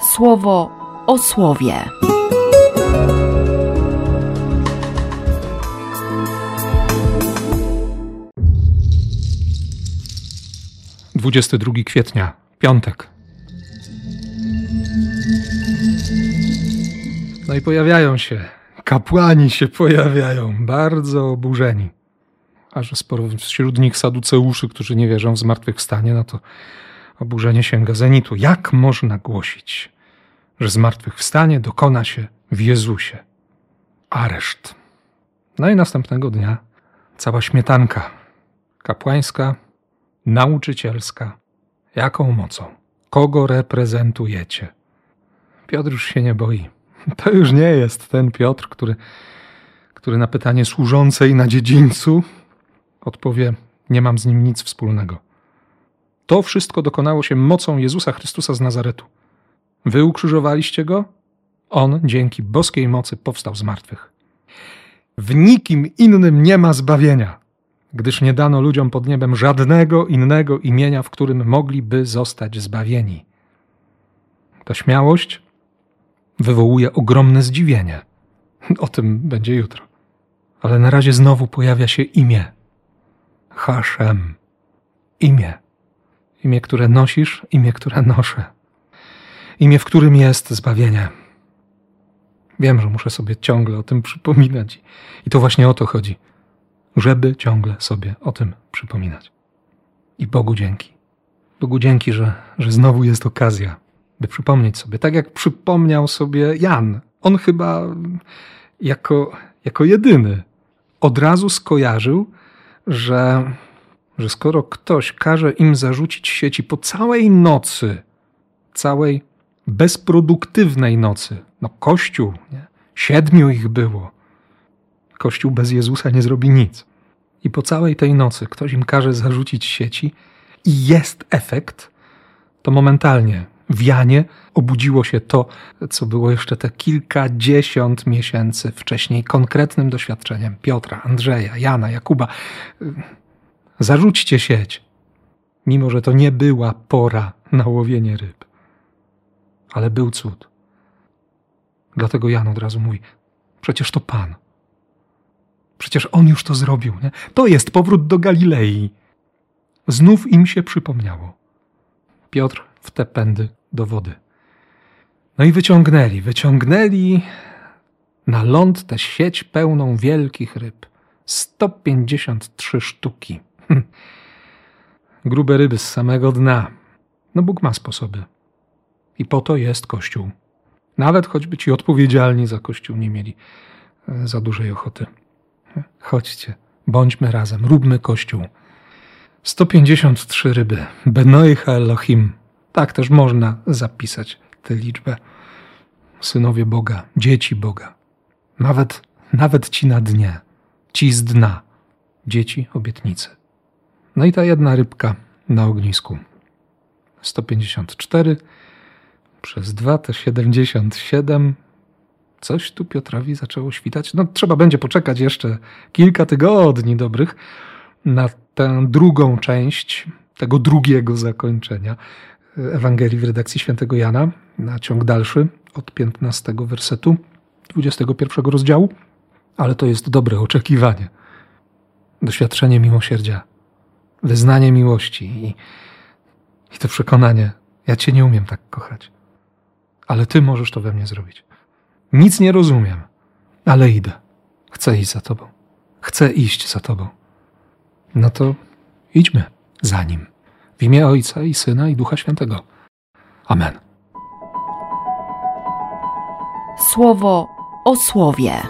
słowo o słowie. Dwudziesty drugi kwietnia, piątek. No i pojawiają się, kapłani się pojawiają, bardzo oburzeni. A że sporo wśród nich saduceuszy, którzy nie wierzą w zmartwychwstanie, no to oburzenie sięga zenitu. Jak można głosić, że zmartwychwstanie dokona się w Jezusie? Areszt. No i następnego dnia cała śmietanka kapłańska, nauczycielska. Jaką mocą? Kogo reprezentujecie? Piotr już się nie boi. To już nie jest ten Piotr, który, który na pytanie służącej na dziedzińcu odpowie: Nie mam z nim nic wspólnego. To wszystko dokonało się mocą Jezusa Chrystusa z Nazaretu. Wy ukrzyżowaliście go, on dzięki boskiej mocy powstał z martwych. W nikim innym nie ma zbawienia, gdyż nie dano ludziom pod niebem żadnego innego imienia, w którym mogliby zostać zbawieni. Ta śmiałość wywołuje ogromne zdziwienie. O tym będzie jutro. Ale na razie znowu pojawia się imię. Haszem. Imię. Imię, które nosisz, imię, które noszę. Imię, w którym jest zbawienie. Wiem, że muszę sobie ciągle o tym przypominać. I to właśnie o to chodzi. Żeby ciągle sobie o tym przypominać. I Bogu dzięki. Bogu dzięki, że, że znowu jest okazja, by przypomnieć sobie. Tak jak przypomniał sobie Jan. On chyba jako, jako jedyny od razu skojarzył, że, że skoro ktoś każe im zarzucić sieci po całej nocy, całej bezproduktywnej nocy, no Kościół, nie? siedmiu ich było, Kościół bez Jezusa nie zrobi nic. I po całej tej nocy ktoś im każe zarzucić sieci i jest efekt, to momentalnie w Janie obudziło się to, co było jeszcze te kilkadziesiąt miesięcy wcześniej konkretnym doświadczeniem Piotra, Andrzeja, Jana, Jakuba. Zarzućcie sieć, mimo że to nie była pora na łowienie ryb. Ale był cud. Dlatego Jan od razu mówi: Przecież to Pan. Przecież on już to zrobił. Nie? To jest powrót do Galilei. Znów im się przypomniało. Piotr w te pędy do wody. No i wyciągnęli, wyciągnęli na ląd tę sieć pełną wielkich ryb. 153 sztuki. Grube ryby z samego dna. No Bóg ma sposoby. I po to jest Kościół. Nawet choćby ci odpowiedzialni za Kościół nie mieli e, za dużej ochoty. Chodźcie, bądźmy razem, róbmy Kościół. 153 ryby. Benoicha Elohim. Tak też można zapisać tę liczbę. Synowie Boga, dzieci Boga. Nawet, nawet ci na dnie, ci z dna, dzieci obietnicy. No i ta jedna rybka na ognisku. 154 przez 2 to 77. Coś tu Piotrowi zaczęło świtać. No, trzeba będzie poczekać jeszcze kilka tygodni dobrych na tę drugą część tego drugiego zakończenia Ewangelii w redakcji świętego Jana, na ciąg dalszy od 15 wersetu 21 rozdziału, ale to jest dobre oczekiwanie, doświadczenie miłosierdzia, wyznanie miłości i, i to przekonanie, ja Cię nie umiem tak kochać, ale Ty możesz to we mnie zrobić. Nic nie rozumiem, ale idę. Chcę iść za Tobą. Chcę iść za Tobą. No to idźmy za Nim. W imię Ojca i Syna i Ducha Świętego. Amen. Słowo o słowie.